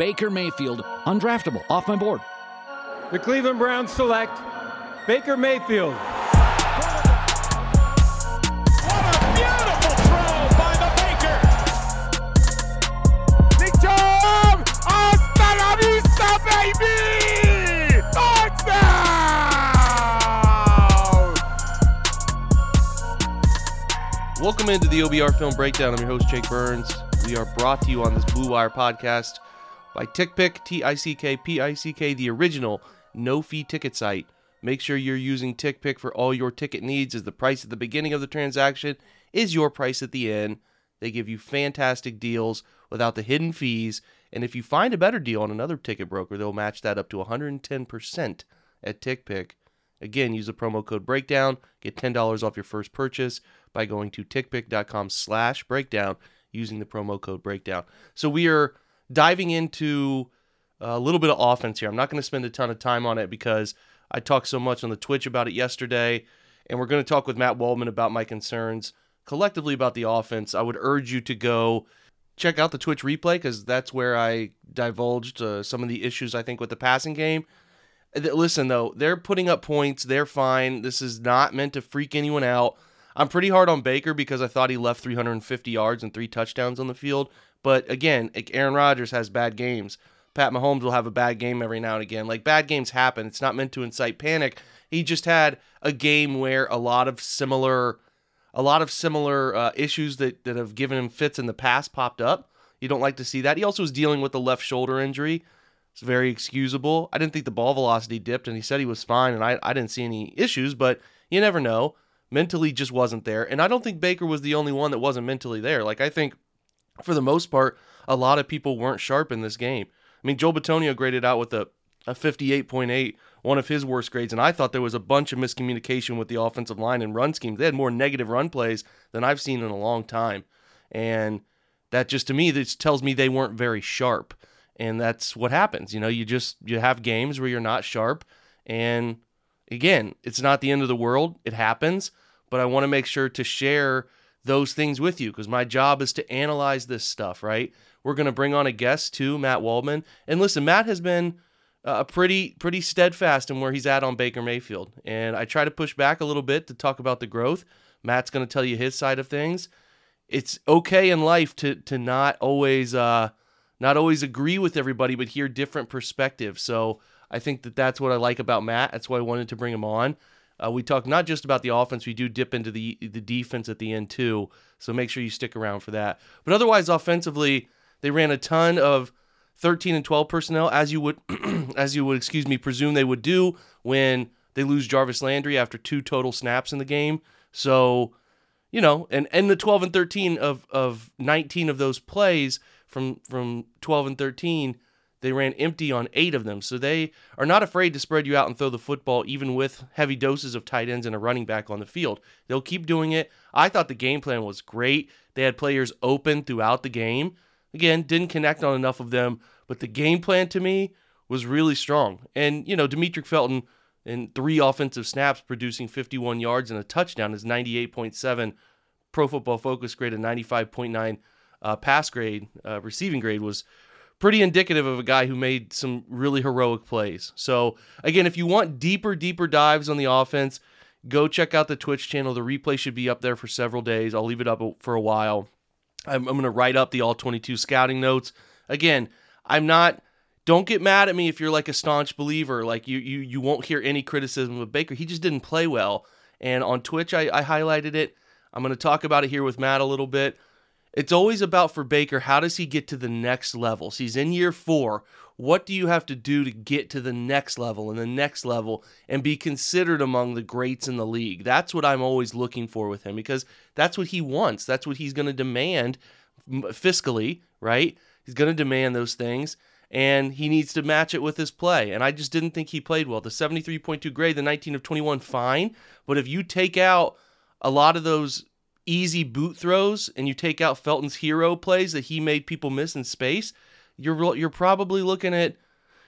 Baker Mayfield, undraftable, off my board. The Cleveland Browns select Baker Mayfield. What a beautiful throw by the Baker. Welcome into the OBR Film Breakdown. I'm your host, Jake Burns. We are brought to you on this Blue Wire podcast by TickPick, T I C K P I C K, the original no fee ticket site. Make sure you're using TickPick for all your ticket needs, as the price at the beginning of the transaction is your price at the end. They give you fantastic deals without the hidden fees. And if you find a better deal on another ticket broker, they'll match that up to 110% at TickPick. Again, use the promo code breakdown, get $10 off your first purchase by going to tickpick.com slash breakdown using the promo code breakdown. So we are diving into a little bit of offense here. I'm not going to spend a ton of time on it because I talked so much on the Twitch about it yesterday, and we're going to talk with Matt Waldman about my concerns collectively about the offense. I would urge you to go check out the Twitch replay because that's where I divulged uh, some of the issues I think with the passing game. Listen, though, they're putting up points. They're fine. This is not meant to freak anyone out. I'm pretty hard on Baker because I thought he left 350 yards and three touchdowns on the field. But again, Aaron Rodgers has bad games. Pat Mahomes will have a bad game every now and again. Like bad games happen. It's not meant to incite panic. He just had a game where a lot of similar, a lot of similar uh, issues that that have given him fits in the past popped up. You don't like to see that. He also was dealing with the left shoulder injury. It's very excusable. I didn't think the ball velocity dipped, and he said he was fine, and I, I didn't see any issues, but you never know mentally just wasn't there. And I don't think Baker was the only one that wasn't mentally there. Like, I think for the most part, a lot of people weren't sharp in this game. I mean, Joel Bitonio graded out with a, a 58.8, one of his worst grades. And I thought there was a bunch of miscommunication with the offensive line and run schemes. They had more negative run plays than I've seen in a long time. And that just to me, this tells me they weren't very sharp. And that's what happens. You know, you just you have games where you're not sharp and again, it's not the end of the world. It happens, but I want to make sure to share those things with you because my job is to analyze this stuff, right? We're going to bring on a guest too, Matt Waldman. And listen, Matt has been uh, pretty pretty steadfast in where he's at on Baker Mayfield. And I try to push back a little bit to talk about the growth. Matt's going to tell you his side of things. It's okay in life to to not always uh not always agree with everybody but hear different perspectives. So I think that that's what I like about Matt. That's why I wanted to bring him on. Uh, we talk not just about the offense, we do dip into the the defense at the end too. So make sure you stick around for that. But otherwise, offensively, they ran a ton of 13 and 12 personnel, as you would as you would excuse me presume they would do when they lose Jarvis Landry after two total snaps in the game. So you know, and and the 12 and 13 of of 19 of those plays from from 12 and 13 they ran empty on eight of them. So they are not afraid to spread you out and throw the football, even with heavy doses of tight ends and a running back on the field. They'll keep doing it. I thought the game plan was great. They had players open throughout the game. Again, didn't connect on enough of them, but the game plan to me was really strong. And, you know, Demetric Felton in three offensive snaps producing 51 yards and a touchdown is 98.7 pro football focus grade and 95.9 uh, pass grade, uh, receiving grade was pretty indicative of a guy who made some really heroic plays. So, again, if you want deeper, deeper dives on the offense, go check out the Twitch channel. The replay should be up there for several days. I'll leave it up for a while. I'm, I'm going to write up the all 22 scouting notes. Again, I'm not. Don't get mad at me if you're like a staunch believer. Like you, you, you won't hear any criticism of Baker. He just didn't play well. And on Twitch, I, I highlighted it. I'm going to talk about it here with Matt a little bit. It's always about for Baker, how does he get to the next level? So he's in year four. What do you have to do to get to the next level and the next level and be considered among the greats in the league? That's what I'm always looking for with him because that's what he wants. That's what he's going to demand fiscally, right? He's going to demand those things and he needs to match it with his play. And I just didn't think he played well. The 73.2 grade, the 19 of 21, fine. But if you take out a lot of those easy boot throws and you take out Felton's hero plays that he made people miss in space, you're you're probably looking at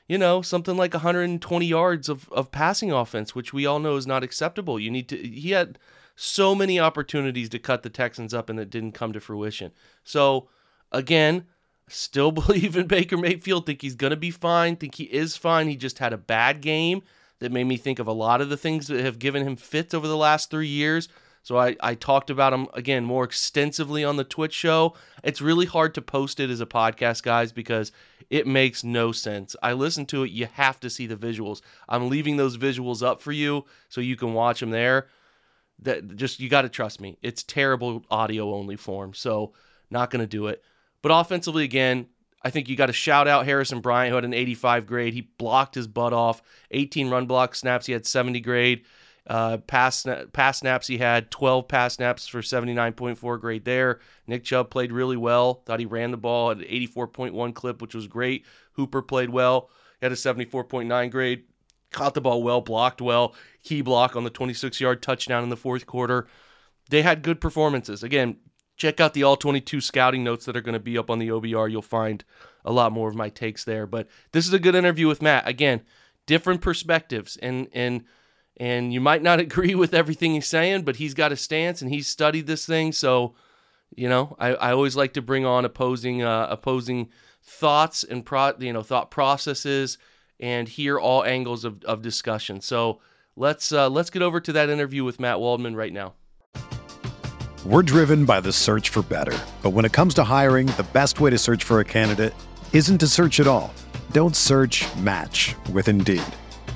you know something like 120 yards of, of passing offense, which we all know is not acceptable. You need to he had so many opportunities to cut the Texans up and it didn't come to fruition. So again, Still believe in Baker Mayfield. Think he's going to be fine. Think he is fine. He just had a bad game that made me think of a lot of the things that have given him fits over the last three years. So I, I talked about him again more extensively on the Twitch show. It's really hard to post it as a podcast, guys, because it makes no sense. I listen to it, you have to see the visuals. I'm leaving those visuals up for you so you can watch them there. That just you got to trust me. It's terrible audio only form. So not going to do it. But offensively again, I think you got to shout out Harrison Bryant, who had an 85 grade. He blocked his butt off. 18 run block snaps. He had 70 grade. Uh, pass pass snaps he had 12 pass snaps for 79.4 grade there. Nick Chubb played really well. Thought he ran the ball at an 84.1 clip, which was great. Hooper played well. He had a 74.9 grade. Caught the ball well, blocked well. Key block on the 26 yard touchdown in the fourth quarter. They had good performances. Again, check out the all 22 scouting notes that are going to be up on the OBR. You'll find a lot more of my takes there. But this is a good interview with Matt. Again, different perspectives and and and you might not agree with everything he's saying, but he's got a stance and he's studied this thing. So, you know, I, I always like to bring on opposing uh, opposing thoughts and pro you know thought processes and hear all angles of, of discussion. So let's uh, let's get over to that interview with Matt Waldman right now. We're driven by the search for better, but when it comes to hiring, the best way to search for a candidate isn't to search at all. Don't search. Match with Indeed.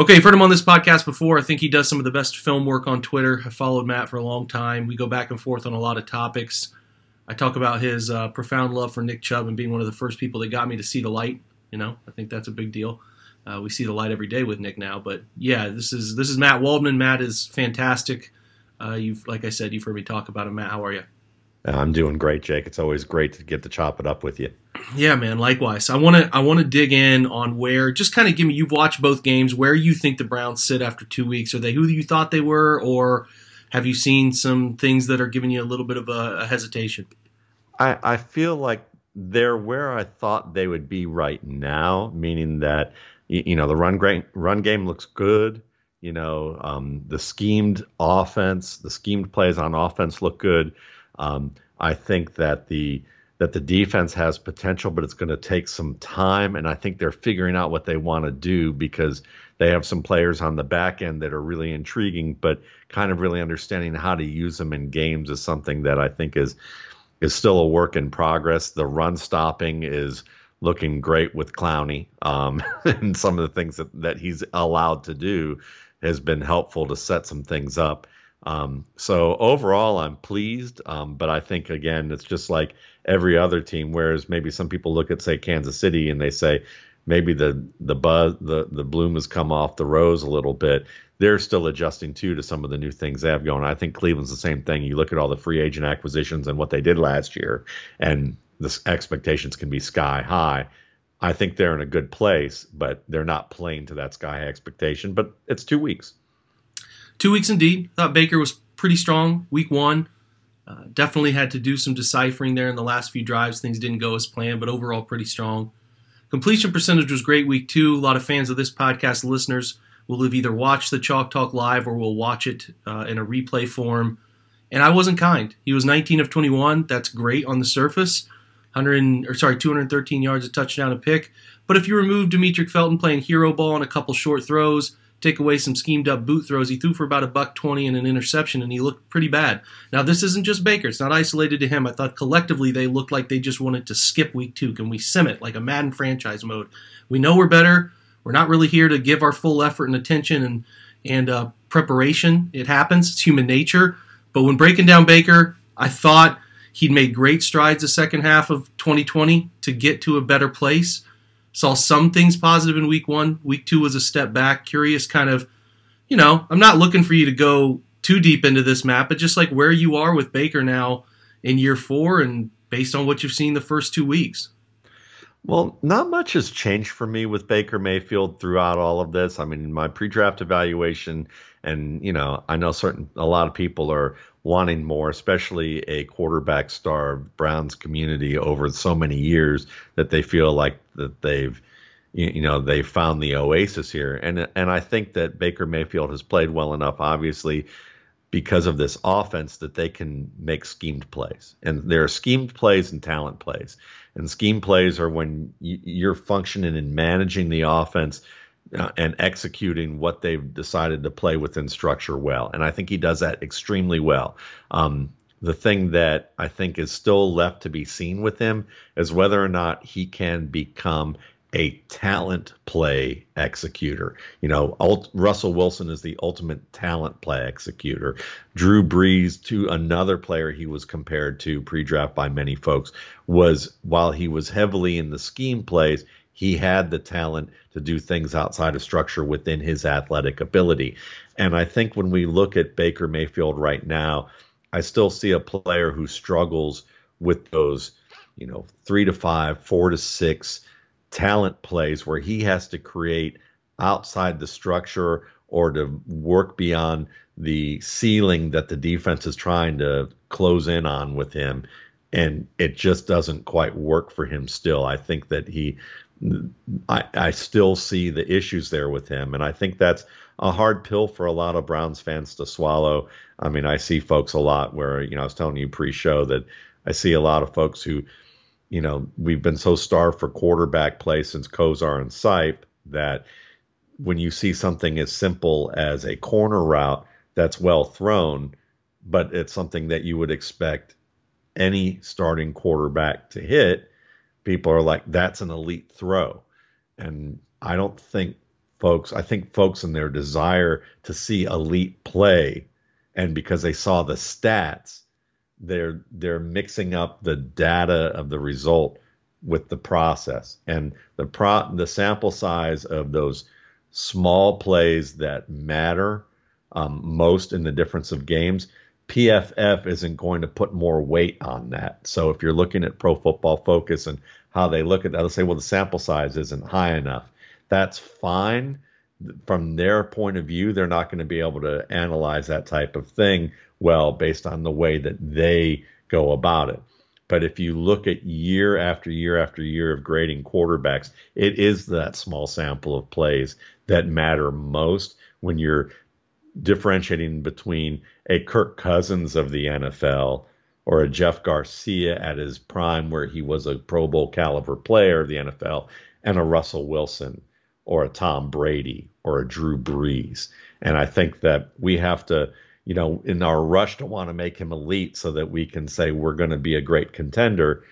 Okay, I've heard him on this podcast before. I think he does some of the best film work on Twitter. I followed Matt for a long time. We go back and forth on a lot of topics. I talk about his uh, profound love for Nick Chubb and being one of the first people that got me to see the light. You know, I think that's a big deal. Uh, we see the light every day with Nick now, but yeah, this is this is Matt Waldman. Matt is fantastic. Uh, you've, like I said, you've heard me talk about him. Matt, how are you? I'm doing great, Jake. It's always great to get to chop it up with you. Yeah, man. Likewise. I want to I want to dig in on where just kind of give me. You've watched both games. Where you think the Browns sit after two weeks? Are they who you thought they were, or have you seen some things that are giving you a little bit of a, a hesitation? I, I feel like they're where I thought they would be right now, meaning that you, know the run great run game looks good. You know um, the schemed offense, the schemed plays on offense look good. Um, I think that the that the defense has potential, but it's going to take some time. And I think they're figuring out what they want to do because they have some players on the back end that are really intriguing, but kind of really understanding how to use them in games is something that I think is is still a work in progress. The run stopping is looking great with Clowney, um, and some of the things that, that he's allowed to do has been helpful to set some things up. Um, so overall, I'm pleased, um, but I think again, it's just like every other team. Whereas maybe some people look at say Kansas City and they say maybe the the buzz the the bloom has come off the rose a little bit. They're still adjusting too to some of the new things they have going. I think Cleveland's the same thing. You look at all the free agent acquisitions and what they did last year, and the expectations can be sky high. I think they're in a good place, but they're not playing to that sky high expectation. But it's two weeks. Two weeks indeed. Thought Baker was pretty strong week one. Uh, definitely had to do some deciphering there in the last few drives. Things didn't go as planned, but overall pretty strong. Completion percentage was great week two. A lot of fans of this podcast, listeners, will have either watched the Chalk Talk live or will watch it uh, in a replay form. And I wasn't kind. He was 19 of 21. That's great on the surface. 100 or sorry, 213 yards, a touchdown, a pick. But if you remove Demetric Felton playing hero ball and a couple short throws, take away some schemed up boot throws, he threw for about a buck 20 and an interception, and he looked pretty bad. Now, this isn't just Baker. It's not isolated to him. I thought collectively they looked like they just wanted to skip week two. Can we sim it like a Madden franchise mode? We know we're better. We're not really here to give our full effort and attention and, and uh, preparation. It happens. It's human nature. But when breaking down Baker, I thought he'd made great strides the second half of 2020 to get to a better place. Saw some things positive in week one. Week two was a step back. Curious, kind of, you know, I'm not looking for you to go too deep into this Matt, but just like where you are with Baker now in year four and based on what you've seen the first two weeks. Well, not much has changed for me with Baker Mayfield throughout all of this. I mean, my pre-draft evaluation, and you know, I know certain a lot of people are wanting more, especially a quarterback star Browns community over so many years that they feel like that they've you know they found the oasis here. And and I think that Baker Mayfield has played well enough obviously because of this offense that they can make schemed plays. And there are schemed plays and talent plays and scheme plays are when you're functioning and managing the offense uh, and executing what they've decided to play within structure well. And I think he does that extremely well. Um, the thing that I think is still left to be seen with him is whether or not he can become a talent play executor. You know, Russell Wilson is the ultimate talent play executor. Drew Brees, to another player he was compared to pre draft by many folks, was while he was heavily in the scheme plays, he had the talent to do things outside of structure within his athletic ability. And I think when we look at Baker Mayfield right now, I still see a player who struggles with those, you know, three to five, four to six talent plays where he has to create outside the structure or to work beyond the ceiling that the defense is trying to close in on with him. And it just doesn't quite work for him still. I think that he I, I still see the issues there with him, and I think that's a hard pill for a lot of Browns fans to swallow. I mean, I see folks a lot where you know I was telling you pre-show that I see a lot of folks who, you know, we've been so starved for quarterback play since Kosar and Sipe that when you see something as simple as a corner route that's well thrown, but it's something that you would expect any starting quarterback to hit people are like, that's an elite throw. And I don't think folks, I think folks in their desire to see elite play, and because they saw the stats, they're they're mixing up the data of the result with the process and the pro the sample size of those small plays that matter um, most in the difference of games. PFF isn't going to put more weight on that. So if you're looking at Pro Football Focus and how they look at that. They'll say, well, the sample size isn't high enough. That's fine. From their point of view, they're not going to be able to analyze that type of thing well based on the way that they go about it. But if you look at year after year after year of grading quarterbacks, it is that small sample of plays that matter most when you're differentiating between a Kirk Cousins of the NFL or a Jeff Garcia at his prime, where he was a Pro Bowl caliber player of the NFL, and a Russell Wilson or a Tom Brady or a Drew Brees. And I think that we have to, you know, in our rush to want to make him elite so that we can say we're going to be a great contender,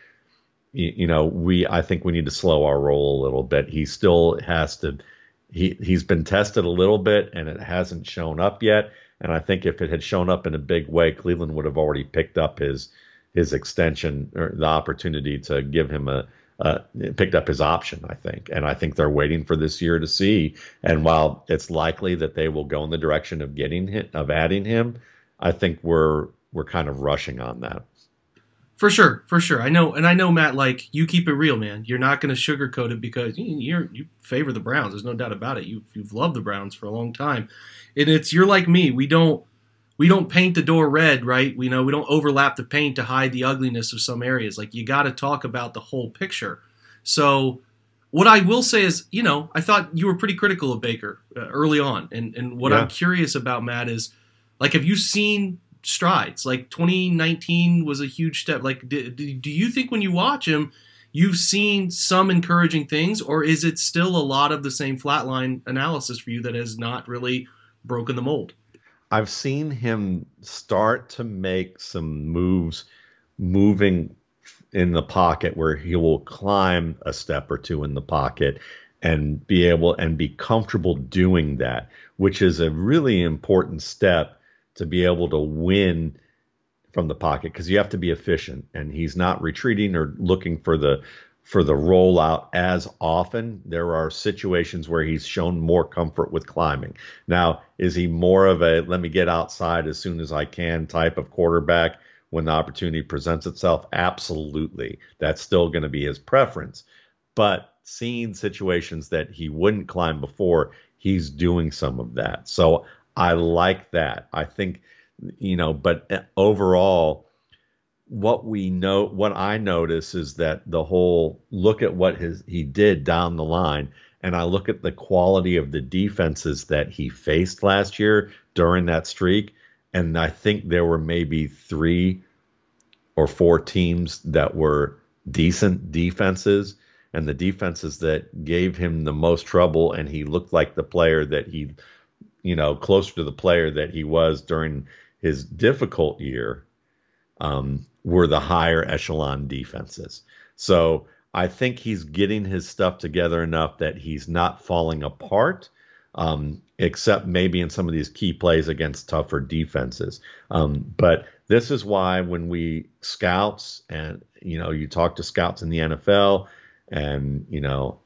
you, you know, we I think we need to slow our roll a little bit. He still has to he he's been tested a little bit and it hasn't shown up yet. And I think if it had shown up in a big way, Cleveland would have already picked up his his extension or the opportunity to give him a uh, picked up his option, I think. And I think they're waiting for this year to see. And while it's likely that they will go in the direction of getting him, of adding him, I think we're we're kind of rushing on that. For sure, for sure. I know, and I know, Matt. Like you keep it real, man. You're not going to sugarcoat it because you're you favor the Browns. There's no doubt about it. You you've loved the Browns for a long time, and it's you're like me. We don't we don't paint the door red, right? We know we don't overlap the paint to hide the ugliness of some areas. Like you got to talk about the whole picture. So what I will say is, you know, I thought you were pretty critical of Baker uh, early on, and and what yeah. I'm curious about, Matt, is like, have you seen strides? Like 2019 was a huge step. Like, do, do you think when you watch him, you've seen some encouraging things, or is it still a lot of the same flatline analysis for you that has not really broken the mold? I've seen him start to make some moves moving in the pocket where he will climb a step or two in the pocket and be able and be comfortable doing that, which is a really important step to be able to win from the pocket because you have to be efficient and he's not retreating or looking for the for the rollout as often. There are situations where he's shown more comfort with climbing. Now, is he more of a let me get outside as soon as I can type of quarterback when the opportunity presents itself? Absolutely. That's still going to be his preference. But seeing situations that he wouldn't climb before, he's doing some of that. So I like that. I think, you know, but eh, overall, what we know, what I notice is that the whole look at what his he did down the line, and I look at the quality of the defenses that he faced last year during that streak, and I think there were maybe three or four teams that were decent defenses, and the defenses that gave him the most trouble, and he looked like the player that he, you know, closer to the player that he was during his difficult year. Um, were the higher echelon defenses. So I think he's getting his stuff together enough that he's not falling apart, um, except maybe in some of these key plays against tougher defenses. Um, but this is why when we scouts and you know you talk to scouts in the NFL, and you know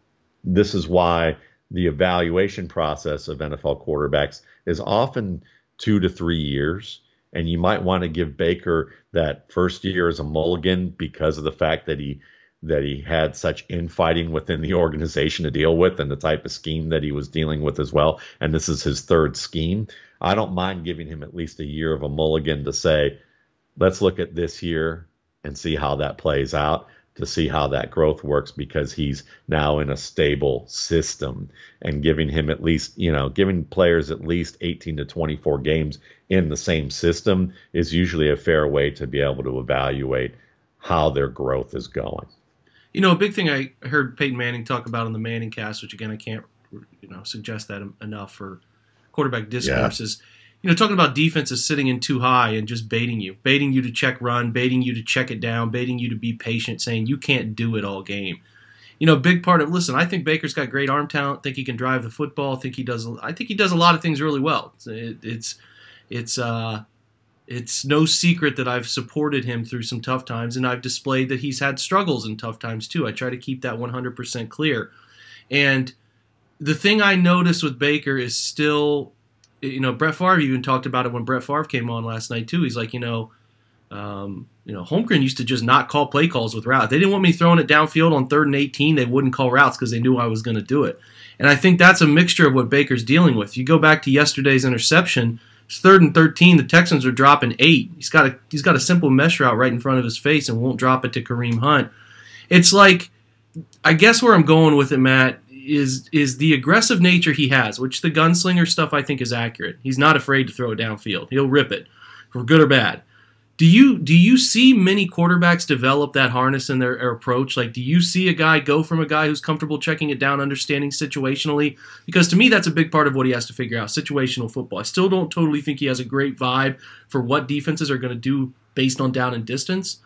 this is why the evaluation process of NFL quarterbacks is often two to three years and you might want to give Baker that first year as a mulligan because of the fact that he that he had such infighting within the organization to deal with and the type of scheme that he was dealing with as well. And this is his third scheme. I don't mind giving him at least a year of a mulligan to say, let's look at this year and see how that plays out to see how that growth works because he's now in a stable system and giving him at least, you know, giving players at least 18 to 24 games in the same system is usually a fair way to be able to evaluate how their growth is going. You know, a big thing I heard Peyton Manning talk about on the Manning cast, which again, I can't, you know, suggest that enough for quarterback discourse yeah. is you know, talking about defenses sitting in too high and just baiting you, baiting you to check run, baiting you to check it down, baiting you to be patient, saying you can't do it all game. You know, big part of listen. I think Baker's got great arm talent. Think he can drive the football. Think he does. I think he does a lot of things really well. It, it's it's uh, it's no secret that I've supported him through some tough times, and I've displayed that he's had struggles in tough times too. I try to keep that 100% clear. And the thing I notice with Baker is still you know, Brett Favre even talked about it when Brett Favre came on last night too. He's like, you know, um, you know, Holmgren used to just not call play calls with routes. They didn't want me throwing it downfield on third and 18. They wouldn't call routes because they knew I was going to do it. And I think that's a mixture of what Baker's dealing with. You go back to yesterday's interception. It's third and 13. The Texans are dropping eight. He's got a he's got a simple mesh route right in front of his face and won't drop it to Kareem Hunt. It's like, I guess where I'm going with it, Matt, is is the aggressive nature he has, which the gunslinger stuff I think is accurate. He's not afraid to throw it downfield. He'll rip it, for good or bad. Do you do you see many quarterbacks develop that harness in their, their approach? Like, do you see a guy go from a guy who's comfortable checking it down, understanding situationally? Because to me, that's a big part of what he has to figure out. Situational football. I still don't totally think he has a great vibe for what defenses are going to do based on down and distance.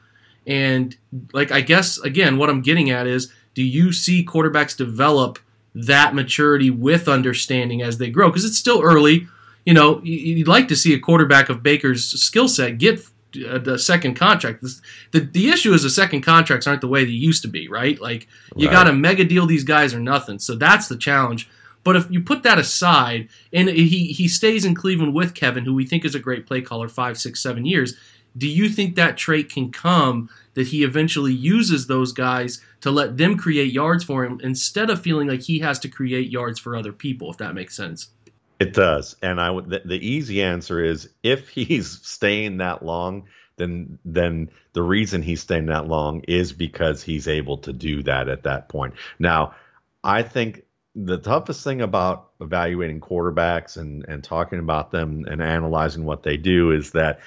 And like, I guess again, what I'm getting at is, do you see quarterbacks develop that maturity with understanding as they grow because it's still early. You know, you'd like to see a quarterback of Baker's skill set get uh, the second contract. The, the issue is the second contracts aren't the way they used to be, right? Like you right. got to mega deal these guys or nothing. So that's the challenge. But if you put that aside, and he he stays in Cleveland with Kevin, who we think is a great play caller, five, six, seven years, do you think that trait can come that he eventually uses those guys to let them create yards for him instead of feeling like he has to create yards for other people, if that makes sense? It does. And I would the, the easy answer is if he's staying that long, then then the reason he's staying that long is because he's able to do that at that point. Now, I think the toughest thing about evaluating quarterbacks and and talking about them and analyzing what they do is that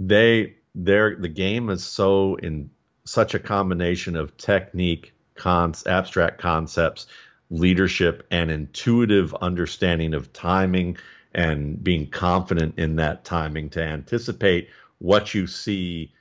they they're the game is so in such a combination of technique, cons, abstract concepts, leadership, and intuitive understanding of timing and being confident in that timing to anticipate what you see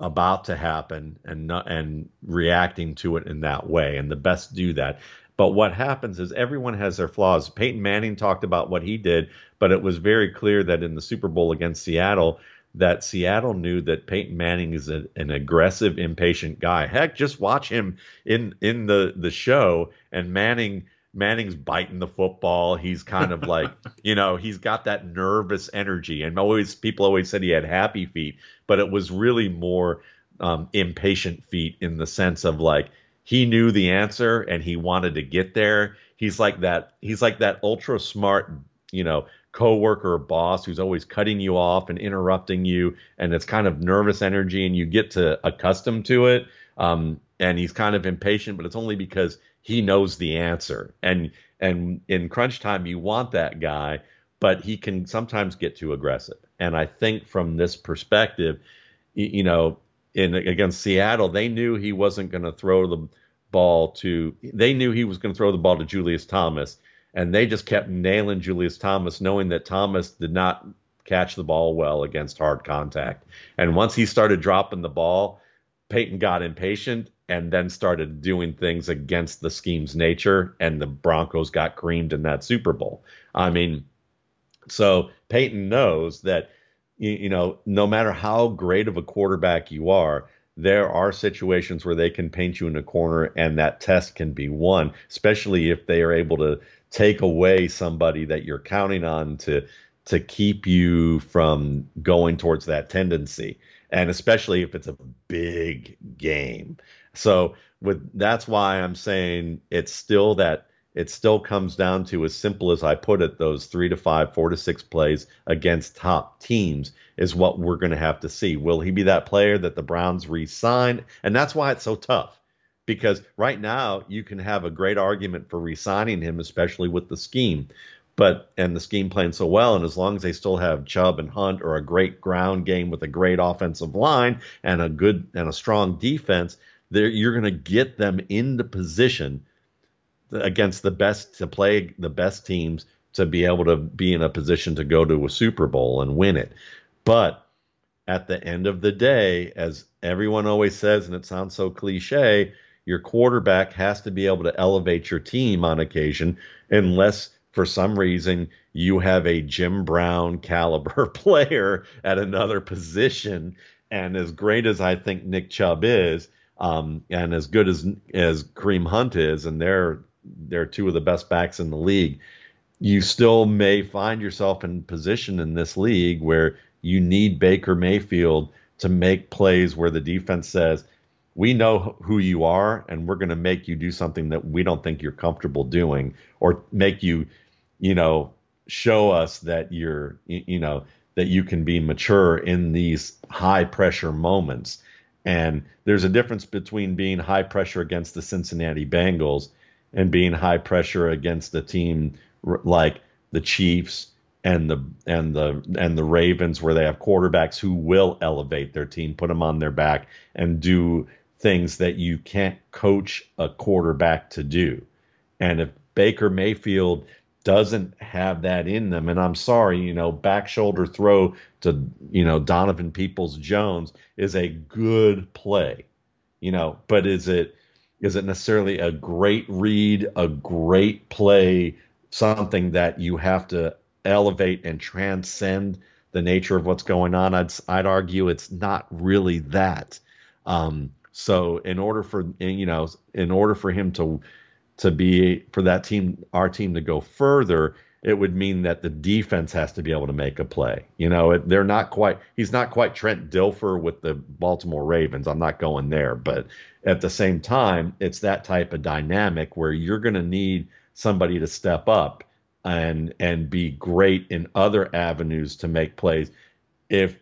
about to happen and not, and reacting to it in that way and the best do that. But what happens is everyone has their flaws. Peyton Manning talked about what he did but it was very clear that in the Super Bowl against Seattle that Seattle knew that Peyton Manning is a, an aggressive impatient guy heck just watch him in in the the show and Manning Manning's biting the football. He's kind of like, you know, he's got that nervous energy. And always, people always said he had happy feet, but it was really more um, impatient feet in the sense of like he knew the answer and he wanted to get there. He's like that. He's like that ultra smart, you know, coworker or boss who's always cutting you off and interrupting you, and it's kind of nervous energy, and you get to accustom to it. Um, and he's kind of impatient, but it's only because he knows the answer. And and in crunch time, you want that guy, but he can sometimes get too aggressive. And I think from this perspective, you know, in against Seattle, they knew he wasn't going to throw the ball to. They knew he was going to throw the ball to Julius Thomas, and they just kept nailing Julius Thomas, knowing that Thomas did not catch the ball well against hard contact. And once he started dropping the ball, Peyton got impatient and then started doing things against the scheme's nature, and the Broncos got creamed in that Super Bowl. I mean, so Peyton knows that you, know no matter how great of a quarterback you are, there are situations where they can paint you in a corner, and that test can be won, especially if they are able to take away somebody that you're counting on to to keep you from going towards that tendency. And especially if it's a big game. So with that's why I'm saying it's still that it still comes down to as simple as I put it, those three to five, four to six plays against top teams is what we're going to have to see. Will he be that player that the Browns re-sign? And that's why it's so tough. Because right now you can have a great argument for re-signing him, especially with the scheme. But and the scheme playing so well, and as long as they still have Chubb and Hunt or a great ground game with a great offensive line and a good and a strong defense, you're going to get them in the position against the best to play the best teams to be able to be in a position to go to a Super Bowl and win it. But at the end of the day, as everyone always says, and it sounds so cliche, your quarterback has to be able to elevate your team on occasion, unless for some reason you have a Jim Brown caliber player at another position. And as great as I think Nick Chubb is, um, and as good as as Kareem Hunt is, and they're they're two of the best backs in the league, you still may find yourself in position in this league where you need Baker Mayfield to make plays where the defense says, "We know who you are, and we're going to make you do something that we don't think you're comfortable doing, or make you, you know, show us that you're, you know." That you can be mature in these high pressure moments and there's a difference between being high pressure against the Cincinnati Bengals and being high pressure against a team like the Chiefs and the and the and the Ravens where they have quarterbacks who will elevate their team, put them on their back and do things that you can't coach a quarterback to do. And if Baker Mayfield doesn't have that in them. And I'm sorry, you know, back shoulder throw to, you know, Donovan Peoples Jones is a good play, you know, but is it is it necessarily a great read, a great play, something that you have to elevate and transcend the nature of what's going on? I'd I'd argue it's not really that. Um, so in order for you know, in order for him to to be for that team, our team to go further, it would mean that the defense has to be able to make a play. You know, they're not quite. He's not quite Trent Dilfer with the Baltimore Ravens. I'm not going there, but at the same time, it's that type of dynamic where you're going to need somebody to step up and and be great in other avenues to make plays. If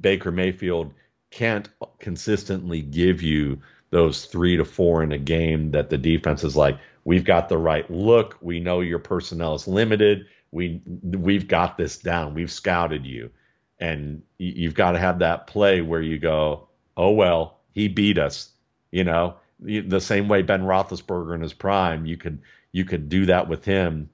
Baker Mayfield can't consistently give you those three to four in a game that the defense is like, we've got the right look. We know your personnel is limited. We we've got this down. We've scouted you, and you've got to have that play where you go, oh well, he beat us. You know, the same way Ben Roethlisberger in his prime, you could you could do that with him,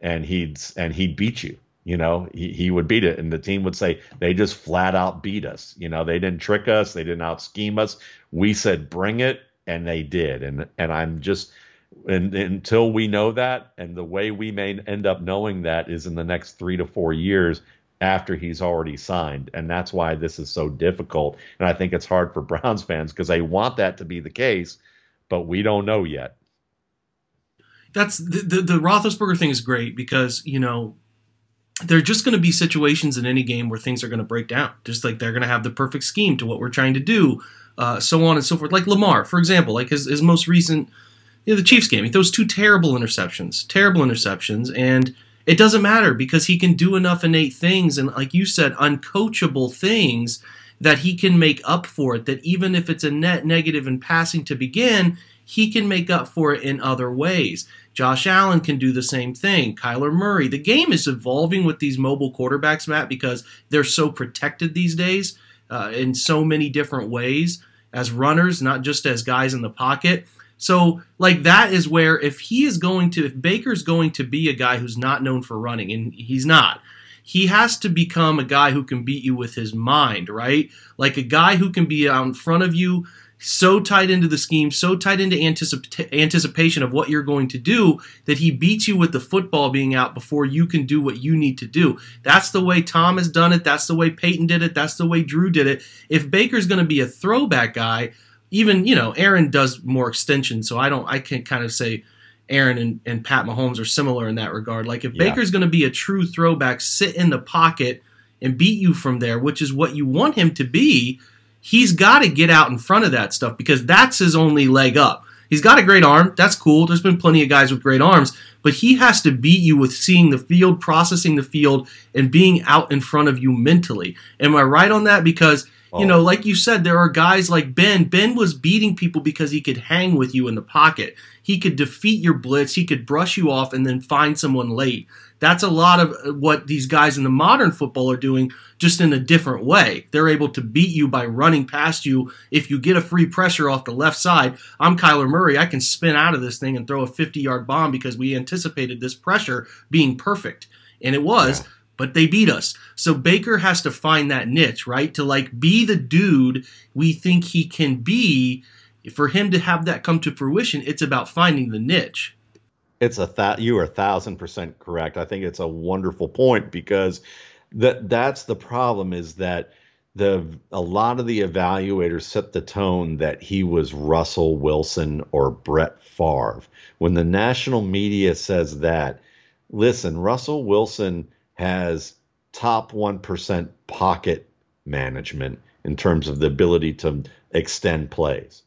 and he'd and he'd beat you. You know, he, he would beat it, and the team would say they just flat out beat us. You know, they didn't trick us, they didn't out scheme us. We said bring it, and they did. And and I'm just and, until we know that, and the way we may end up knowing that is in the next three to four years after he's already signed, and that's why this is so difficult. And I think it's hard for Browns fans because they want that to be the case, but we don't know yet. That's the, the the Roethlisberger thing is great because you know there are just going to be situations in any game where things are going to break down. Just like they're going to have the perfect scheme to what we're trying to do, uh, so on and so forth. Like Lamar, for example, like his, his most recent, you know, the Chiefs game, he throws two terrible interceptions, terrible interceptions, and it doesn't matter because he can do enough innate things and, like you said, uncoachable things that he can make up for it. That even if it's a net negative in passing to begin, he can make up for it in other ways. Josh Allen can do the same thing. Kyler Murray. The game is evolving with these mobile quarterbacks, Matt, because they're so protected these days uh, in so many different ways as runners, not just as guys in the pocket. So, like, that is where if he is going to, if Baker's going to be a guy who's not known for running, and he's not, he has to become a guy who can beat you with his mind, right? Like a guy who can be out in front of you, so tied into the scheme, so tied into anticip- anticipation of what you're going to do that he beats you with the football being out before you can do what you need to do. That's the way Tom has done it. That's the way Peyton did it. That's the way Drew did it. If Baker's going to be a throwback guy, even you know Aaron does more extension, so I don't I can kind of say Aaron and, and Pat Mahomes are similar in that regard. Like if yeah. Baker's going to be a true throwback, sit in the pocket and beat you from there, which is what you want him to be. He's got to get out in front of that stuff because that's his only leg up. He's got a great arm. That's cool. There's been plenty of guys with great arms, but he has to beat you with seeing the field, processing the field, and being out in front of you mentally. Am I right on that? Because you know, like you said, there are guys like Ben. Ben was beating people because he could hang with you in the pocket. He could defeat your blitz. He could brush you off and then find someone late. That's a lot of uh, what these guys in the modern football are doing, just in a different way. They're able to beat you by running past you. If you get a free pressure off the left side, I'm Kyler Murray. I can spin out of this thing and throw a 50 yard bomb because we anticipated this pressure being perfect. And it was. Yeah but they beat us. So Baker has to find that niche, right? To like be the dude we think he can be. For him to have that come to fruition, it's about finding the niche. It's a that you are a thousand percent correct. I think it's a wonderful point because that that's the problem is that the a lot of the evaluators set the tone that he was Russell Wilson or Brett Favre. When the national media says that, listen, Russell Wilson has top 1% pocket management in terms of the ability to extend plays.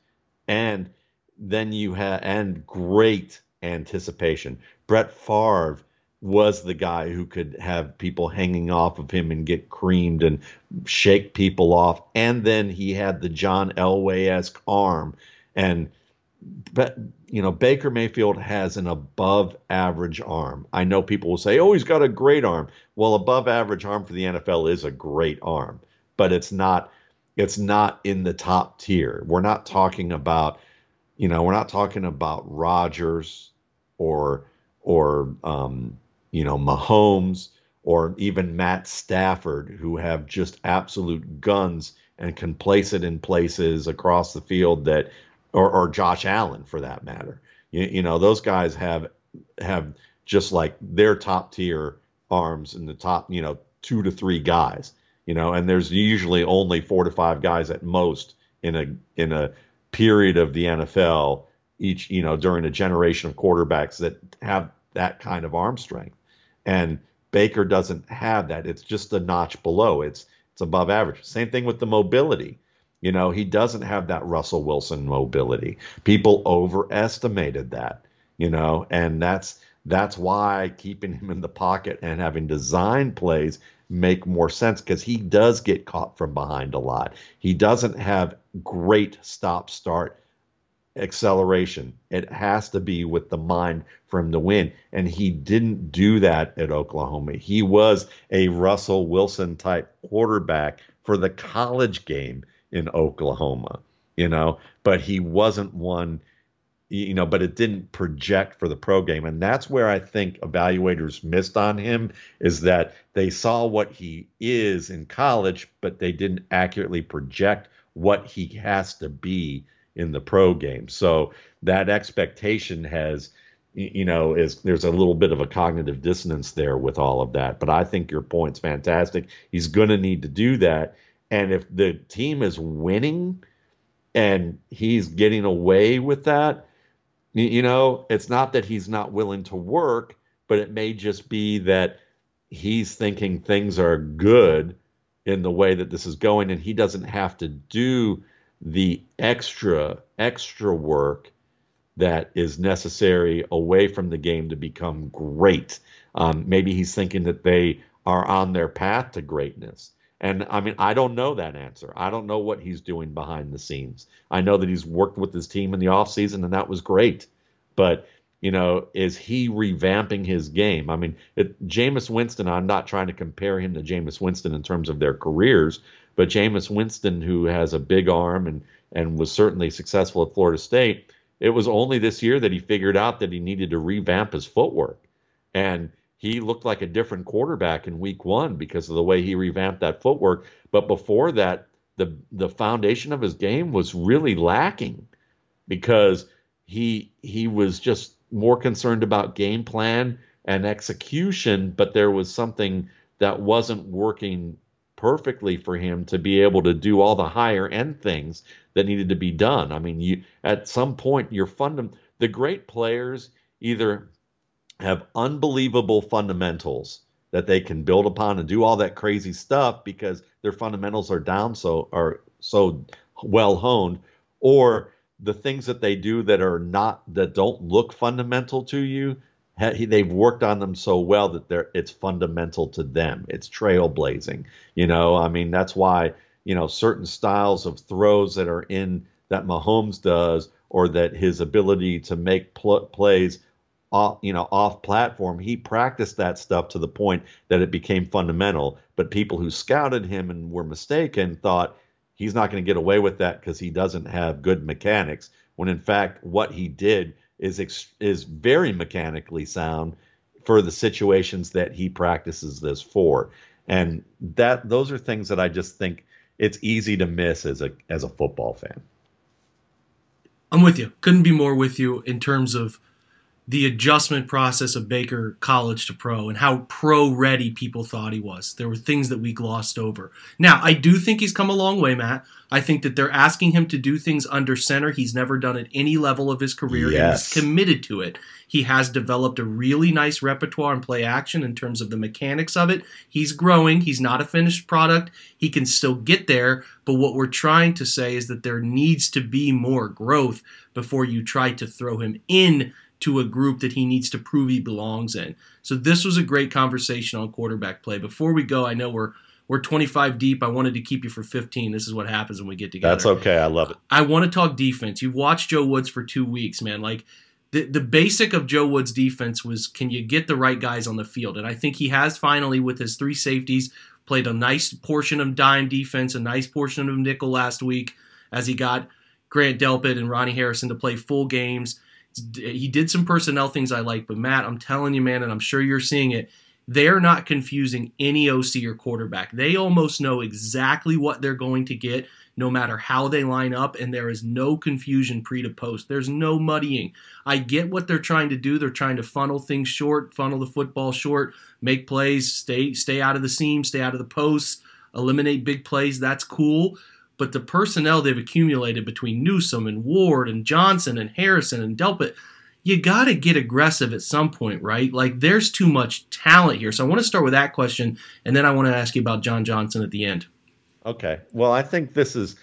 And then you have, and great anticipation. Brett Favre was the guy who could have people hanging off of him and get creamed and shake people off. And then he had the John Elway esque arm. And but you know Baker Mayfield has an above average arm. I know people will say, "Oh, he's got a great arm." Well, above average arm for the NFL is a great arm, but it's not it's not in the top tier. We're not talking about you know, we're not talking about Rodgers or or um, you know, Mahomes or even Matt Stafford who have just absolute guns and can place it in places across the field that or, or Josh Allen for that matter. You, you know, those guys have have just like their top tier arms and the top, you know, two to three guys. You know, and there's usually only four to five guys at most in a in a period of the NFL each, you know, during a generation of quarterbacks that have that kind of arm strength. And Baker doesn't have that. It's just a notch below. It's it's above average. Same thing with the mobility. You know, he doesn't have that Russell Wilson mobility. People overestimated that, you know, and that's that's why keeping him in the pocket and having design plays make more sense because he does get caught from behind a lot. He doesn't have great stop start acceleration. It has to be with the mind him to win. And he didn't do that at Oklahoma. He was a Russell Wilson type quarterback for the college game in Oklahoma. you know, but he wasn't one, you know, but it didn't project for the pro game. And that's where I think evaluators missed on him is that they saw what he is in college, but they didn't accurately project what he has to be in the pro game. So that expectation has you know is there's a little bit of a cognitive dissonance there with all of that but i think your point's fantastic he's going to need to do that and if the team is winning and he's getting away with that you know it's not that he's not willing to work but it may just be that he's thinking things are good in the way that this is going and he doesn't have to do the extra extra work that is necessary away from the game to become great. Um, maybe he's thinking that they are on their path to greatness. And I mean, I don't know that answer. I don't know what he's doing behind the scenes. I know that he's worked with his team in the offseason, and that was great. But, you know, is he revamping his game? I mean, it, Jameis Winston, I'm not trying to compare him to Jameis Winston in terms of their careers, but Jameis Winston, who has a big arm and, and was certainly successful at Florida State, it was only this year that he figured out that he needed to revamp his footwork. And he looked like a different quarterback in week one because of the way he revamped that footwork. But before that, the the foundation of his game was really lacking because he he was just more concerned about game plan and execution, but there was something that wasn't working perfectly for him to be able to do all the higher end things that needed to be done. I mean, you at some point your fundam the great players either have unbelievable fundamentals that they can build upon and do all that crazy stuff because their fundamentals are down so are so well honed or the things that they do that are not that don't look fundamental to you they've worked on them so well that they're it's fundamental to them. It's trailblazing you know? I mean that's why you know certain styles of throws that are in that Mahomes does or that his ability to make pl- plays off, you know, off platform, he practiced that stuff to the point that it became fundamental. But people who scouted him and were mistaken thought he's not going to get away with that because he doesn't have good mechanics. When in fact, what he did is ex- is very mechanically sound for the situations that he practices this for. And that those are things that I just think it's easy to miss as a as a football fan. I'm with you. Couldn't be more with you in terms of the adjustment process of Baker college to pro and how pro ready people thought he was. There were things that we glossed over. Now, I do think he's come a long way, Matt. I think that they're asking him to do things under center he's never done at any level of his career yes. and he's committed to it. He has developed a really nice repertoire and play action in terms of the mechanics of it. He's growing. He's not a finished product. He can still get there, but what we're trying to say is that there needs to be more growth before you try to throw him in to a group that he needs to prove he belongs in. So this was a great conversation on quarterback play. Before we go, I know we're we're 25 deep. I wanted to keep you for 15. This is what happens when we get together. That's okay. I love it. I want to talk defense. You've watched Joe Woods for 2 weeks, man. Like the the basic of Joe Woods defense was can you get the right guys on the field? And I think he has finally with his three safeties played a nice portion of dime defense, a nice portion of nickel last week as he got Grant Delpit and Ronnie Harrison to play full games he did some personnel things I like, but Matt, I'm telling you, man, and I'm sure you're seeing it. They're not confusing any OC or quarterback. They almost know exactly what they're going to get, no matter how they line up, and there is no confusion pre to post. There's no muddying. I get what they're trying to do. They're trying to funnel things short, funnel the football short, make plays, stay stay out of the seam, stay out of the posts, eliminate big plays. That's cool but the personnel they've accumulated between Newsome and Ward and Johnson and Harrison and Delpit, you got to get aggressive at some point, right? Like there's too much talent here. So I want to start with that question, and then I want to ask you about John Johnson at the end. Okay. Well, I think this is.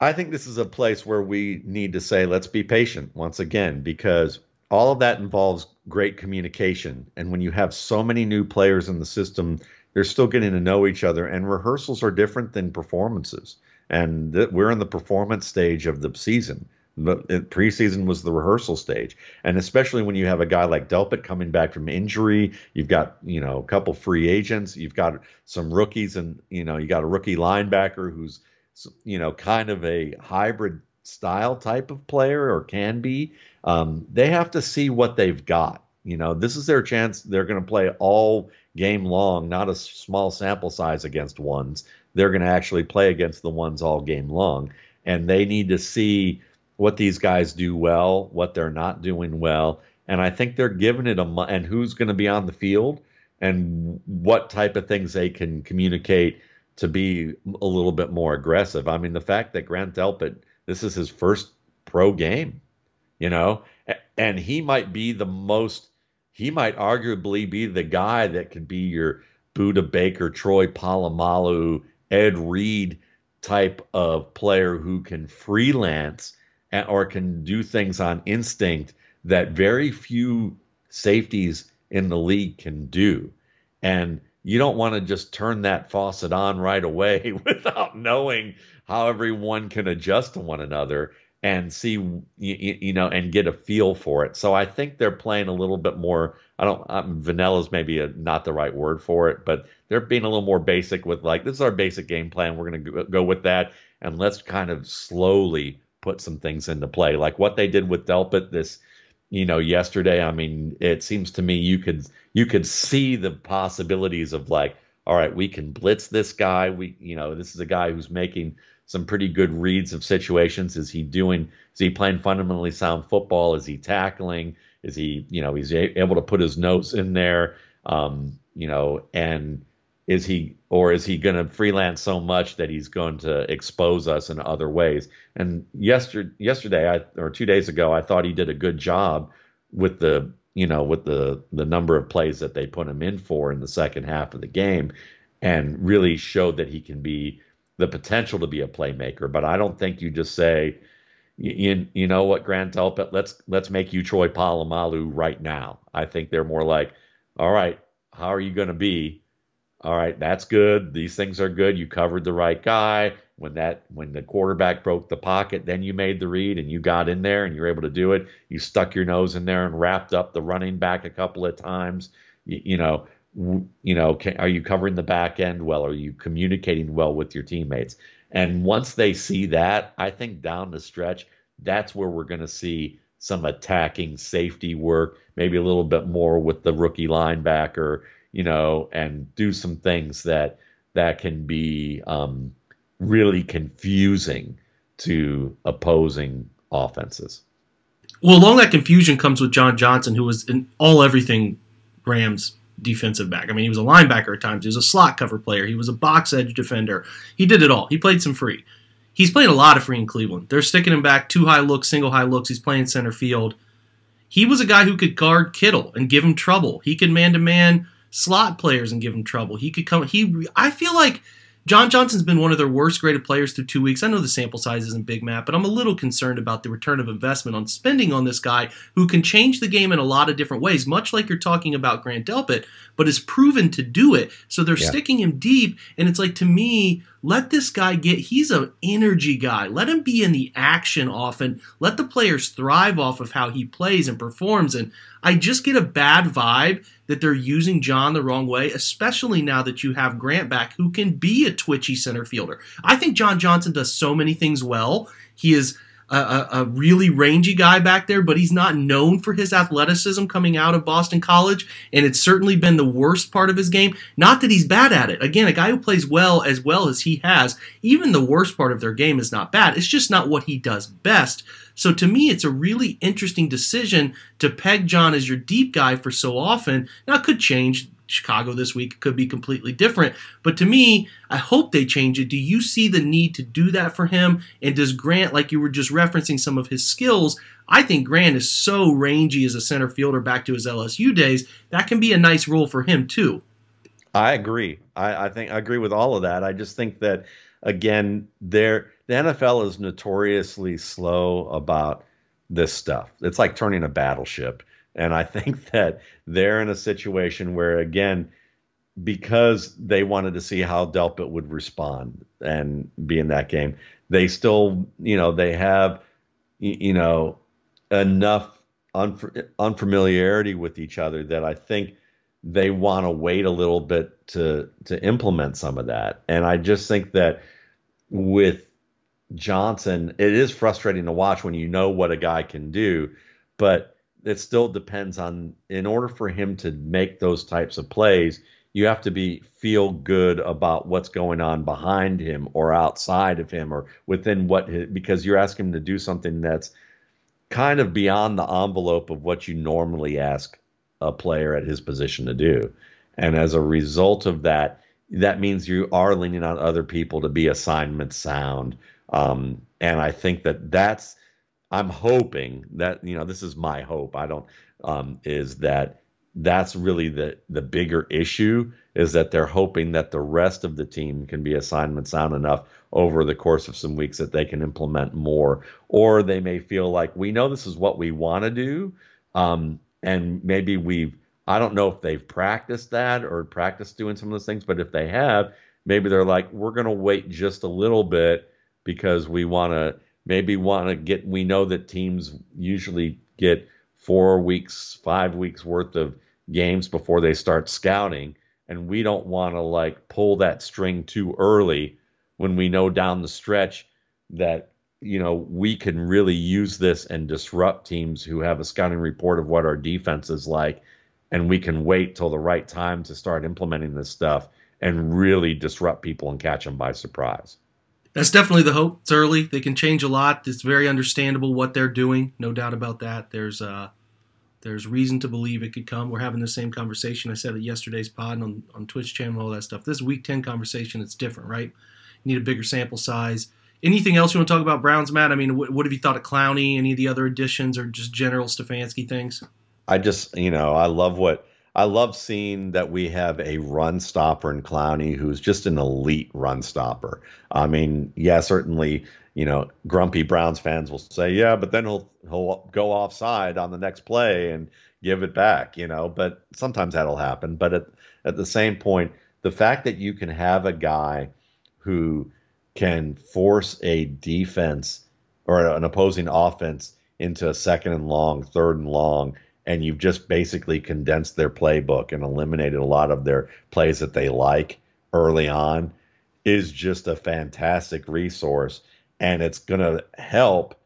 I think this is a place where we need to say, let's be patient once again, because all of that involves great communication. And when you have so many new players in the system, they're still getting to know each other, and rehearsals are different than performances. And th- we're in the performance stage of the season. The preseason was the rehearsal stage, and especially when you have a guy like Delpit coming back from injury, you've got you know a couple free agents, you've got some rookies, and you know you got a rookie linebacker who's you know, kind of a hybrid style type of player or can be, um, they have to see what they've got. You know, this is their chance. They're going to play all game long, not a small sample size against ones. They're going to actually play against the ones all game long. And they need to see what these guys do well, what they're not doing well. And I think they're giving it a, and who's going to be on the field and what type of things they can communicate to be a little bit more aggressive. I mean, the fact that Grant Delpit, this is his first pro game, you know, and he might be the most, he might arguably be the guy that could be your Budda Baker, Troy Polamalu, Ed Reed type of player who can freelance or can do things on instinct that very few safeties in the league can do. And you don't want to just turn that faucet on right away without knowing how everyone can adjust to one another and see you, you know and get a feel for it. So I think they're playing a little bit more. I don't um, vanilla is maybe a, not the right word for it, but they're being a little more basic with like this is our basic game plan. We're going to go with that, and let's kind of slowly put some things into play, like what they did with Delpit this you know yesterday i mean it seems to me you could you could see the possibilities of like all right we can blitz this guy. We you know this is a guy who's making some pretty good reads of situations. Is he doing is he playing fundamentally sound football? Is he tackling? Is he you know he's able to put his nose in there? Um you know and is he or is he going to freelance so much that he's going to expose us in other ways? And yesterday, yesterday I, or two days ago, I thought he did a good job with the you know with the the number of plays that they put him in for in the second half of the game, and really showed that he can be the potential to be a playmaker. But I don't think you just say. You, you know what, Grant Delpit, let's let's make you Troy Polamalu right now. I think they're more like, all right, how are you going to be all right, that's good. These things are good. You covered the right guy. When that when the quarterback broke the pocket, then you made the read and you got in there and you're able to do it. You stuck your nose in there and wrapped up the running back a couple of times. You, you know, you know, can, are you covering the back end well? Are you communicating well with your teammates? And once they see that, I think down the stretch, that's where we're going to see some attacking safety work, maybe a little bit more with the rookie linebacker you know, and do some things that that can be um, really confusing to opposing offenses. Well, along that confusion comes with John Johnson, who was in all everything Rams defensive back. I mean, he was a linebacker at times. He was a slot cover player. He was a box edge defender. He did it all. He played some free. He's played a lot of free in Cleveland. They're sticking him back, two high looks, single high looks. He's playing center field. He was a guy who could guard Kittle and give him trouble. He could man to man slot players and give him trouble. He could come. He. I feel like John Johnson's been one of their worst graded players through two weeks. I know the sample size isn't big, Matt, but I'm a little concerned about the return of investment on spending on this guy who can change the game in a lot of different ways, much like you're talking about Grant Delpit, but is proven to do it. So they're yeah. sticking him deep, and it's like to me, let this guy get. He's an energy guy. Let him be in the action often. Let the players thrive off of how he plays and performs. And I just get a bad vibe that they're using John the wrong way, especially now that you have Grant back, who can be a twitchy center fielder. I think John Johnson does so many things well. He is a, a, really rangy guy back there, but he's not known for his athleticism coming out of Boston College, and it's certainly been the worst part of his game. Not that he's bad at it. Again, a guy who plays well as well as he has, even the worst part of their game is not bad. It's just not what he does best. So to me, it's a really interesting decision to peg John as your deep guy for so often. Now, it could change Chicago this week could be completely different. But to me, I hope they change it. Do you see the need to do that for him? And does Grant, like you were just referencing some of his skills, I think Grant is so rangy as a center fielder back to his LSU days. That can be a nice role for him too. I agree. I, I think I agree with all of that. I just think that again, there the NFL is notoriously slow about this stuff. It's like turning a battleship. And I think that they're in a situation where, again, because they wanted to see how Delpit would respond and be in that game, they still, you know, they have, you know, enough unfamiliarity with each other that I think they want to wait a little bit to to implement some of that. And I just think that with Johnson, it is frustrating to watch when you know what a guy can do, but it still depends on in order for him to make those types of plays, you have to be feel good about what's going on behind him or outside of him or within what because you're asking him to do something that's kind of beyond the envelope of what you normally ask a player at his position to do. And as a result of that, that means you are leaning on other people to be assignment sound. Um, and I think that that's, I'm hoping that, you know, this is my hope. I don't, um, is that that's really the, the bigger issue is that they're hoping that the rest of the team can be assignment sound enough over the course of some weeks that they can implement more. Or they may feel like we know this is what we want to do. Um, and maybe we've I don't know if they've practiced that or practiced doing some of those things, but if they have, maybe they're like, we're going to wait just a little bit because we want to maybe want to get. We know that teams usually get four weeks, five weeks worth of games before they start scouting, and we don't want to like pull that string too early when we know down the stretch that you know, we can really use this and disrupt teams who have a scouting report of what our defense is like, and we can wait till the right time to start implementing this stuff and really disrupt people and catch them by surprise. That's definitely the hope. It's early; they can change a lot. It's very understandable what they're doing, no doubt about that. There's uh, there's reason to believe it could come. We're having the same conversation I said at yesterday's pod on on Twitch channel, all that stuff. This Week Ten conversation. It's different, right? You need a bigger sample size Anything else you want to talk about Browns, Matt? I mean, what, what have you thought of Clowney? Any of the other additions, or just general Stefanski things? I just, you know, I love what I love seeing that we have a run stopper in Clowney who's just an elite run stopper. I mean, yeah, certainly, you know, grumpy Browns fans will say, yeah, but then he'll he'll go offside on the next play and give it back, you know. But sometimes that'll happen. But at at the same point, the fact that you can have a guy who can force a defense or an opposing offense into a second and long, third and long, and you've just basically condensed their playbook and eliminated a lot of their plays that they like early on is just a fantastic resource. And it's going to help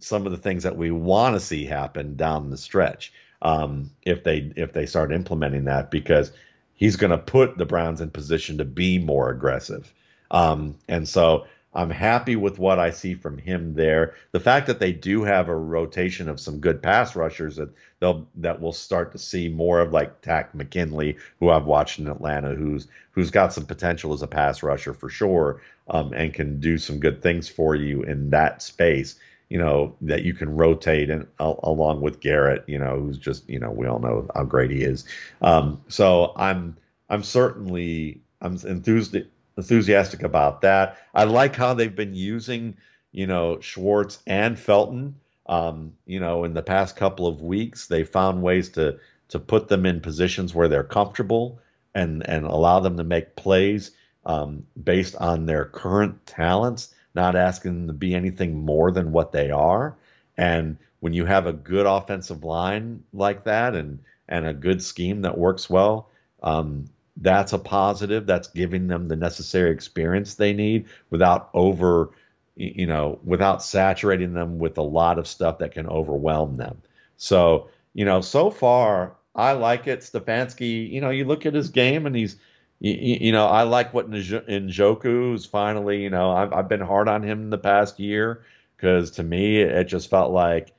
some of the things that we want to see happen down the stretch um, if they if they start implementing that because he's going to put the Browns in position to be more aggressive. Um, and so I'm happy with what I see from him there. The fact that they do have a rotation of some good pass rushers that they'll that we'll start to see more of, like Takk McKinley, who I've watched in Atlanta, who's who's got some potential as a pass rusher for sure, um, and can do some good things for you in that space. You know that you can rotate and uh, along with Garrett, you know, who's just you know we all know how great he is. Um, so I'm I'm certainly I'm enthused enthusiastic about that. I like how they've been using, you know, Schwartz and Felton. Um, you know, in the past couple of weeks, they found ways to to put them in positions where they're comfortable and and allow them to make plays um, based on their current talents, not asking them to be anything more than what they are. And when you have a good offensive line like that and and a good scheme that works well, um, that's a positive. That's giving them the necessary experience they need without over, you know, without saturating them with a lot of stuff that can overwhelm them. So, you know, so far I like it. Stefanski, you know, you look at his game and he's, you, you know, I like what Njoku is finally, you know, I've, I've been hard on him in the past year because to me it just felt like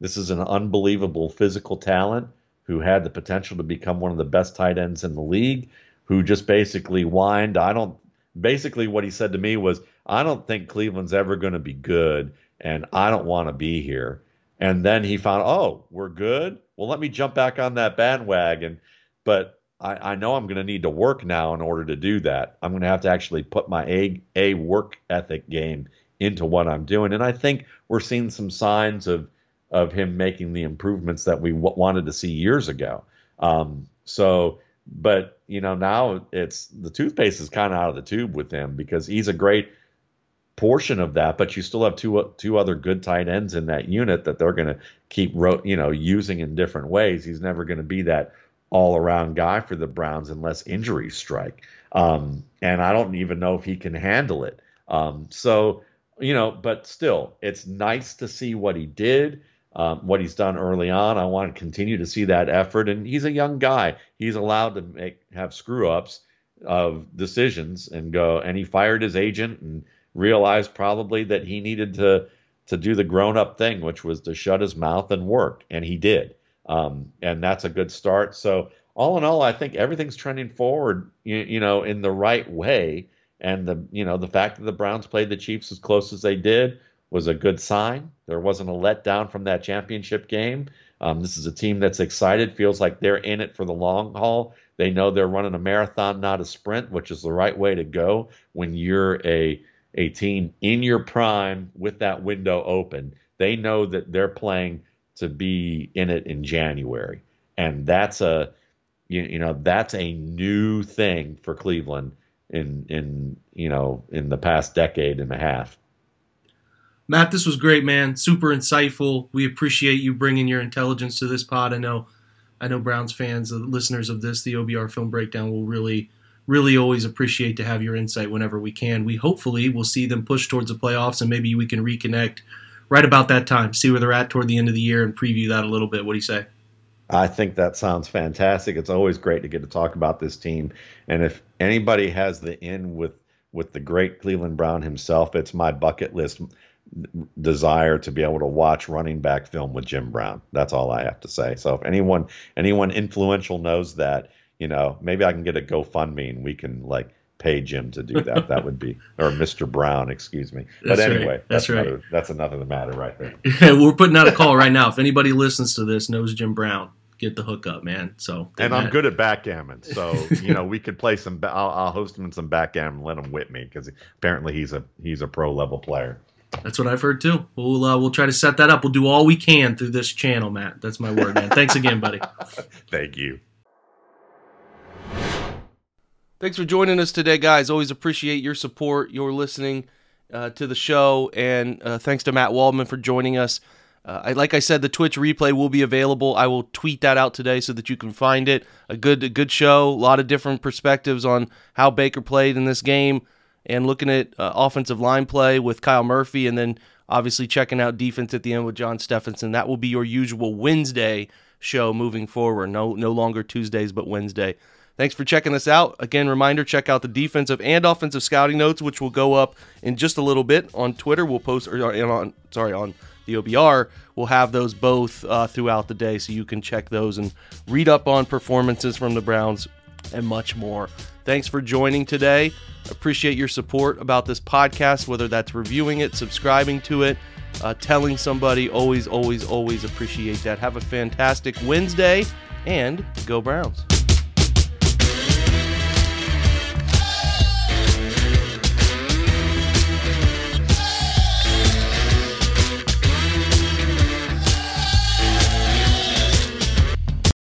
this is an unbelievable physical talent who had the potential to become one of the best tight ends in the league who just basically whined. I don't. Basically, what he said to me was, "I don't think Cleveland's ever going to be good, and I don't want to be here." And then he found, "Oh, we're good. Well, let me jump back on that bandwagon." But I, I know I'm going to need to work now in order to do that. I'm going to have to actually put my a a work ethic game into what I'm doing, and I think we're seeing some signs of of him making the improvements that we w- wanted to see years ago. Um, so but you know now it's the toothpaste is kind of out of the tube with him because he's a great portion of that, but you still have two two other good tight ends in that unit that they're going to keep you know using in different ways. He's never going to be that all around guy for the Browns unless injuries strike. Um, and I don't even know if he can handle it. Um, so you know, but still, it's nice to see what he did, um, what he's done early on. I want to continue to see that effort, and he's a young guy. He's allowed to make have screw ups of decisions and go. And he fired his agent and realized probably that he needed to to do the grown up thing, which was to shut his mouth and work, and he did. Um, and that's a good start. So all in all, I think everything's trending forward, you, you know, in the right way. And the you know the fact that the Browns played the Chiefs as close as they did was a good sign. There wasn't a letdown from that championship game. Um, this is a team that's excited, feels like they're in it for the long haul. They know they're running a marathon, not a sprint, which is the right way to go when you're a a team in your prime with that window open. They know that they're playing to be in it in January, and that's a you, you know that's a new thing for Cleveland in in you know in the past decade and a half. Matt, this was great, man. Super insightful. We appreciate you bringing your intelligence to this pod. I know, I know Browns fans, the listeners of this, the OBR film breakdown, will really, really always appreciate to have your insight whenever we can. We hopefully will see them push towards the playoffs, and maybe we can reconnect right about that time, see where they're at toward the end of the year, and preview that a little bit. What do you say? I think that sounds fantastic. It's always great to get to talk about this team. And if anybody has the in with with the great Cleveland Brown himself, it's my bucket list desire to be able to watch running back film with Jim Brown. That's all I have to say. So if anyone anyone influential knows that, you know, maybe I can get a GoFundMe and we can like pay Jim to do that. that would be or Mr. Brown, excuse me. That's but anyway, right. that's, that's right. Another, that's another matter right there. We're putting out a call right now. If anybody listens to this knows Jim Brown, get the hookup, man. So and I'm good at backgammon, so you know we could play some. I'll, I'll host him in some backgammon, let him whip me because apparently he's a he's a pro level player. That's what I've heard too. We'll uh, we'll try to set that up. We'll do all we can through this channel, Matt. That's my word, man. Thanks again, buddy. Thank you. Thanks for joining us today, guys. Always appreciate your support, your listening uh, to the show, and uh, thanks to Matt Waldman for joining us. Uh, I, like I said, the Twitch replay will be available. I will tweet that out today so that you can find it. A good, a good show. A lot of different perspectives on how Baker played in this game, and looking at uh, offensive line play with Kyle Murphy, and then obviously checking out defense at the end with John Stephenson. That will be your usual Wednesday show moving forward. No, no longer Tuesdays, but Wednesday. Thanks for checking this out. Again, reminder check out the defensive and offensive scouting notes, which will go up in just a little bit on Twitter. We'll post or on sorry on the OBR. We'll have those both uh, throughout the day, so you can check those and read up on performances from the Browns and much more. Thanks for joining today. Appreciate your support about this podcast, whether that's reviewing it, subscribing to it, uh, telling somebody. Always, always, always appreciate that. Have a fantastic Wednesday and go Browns.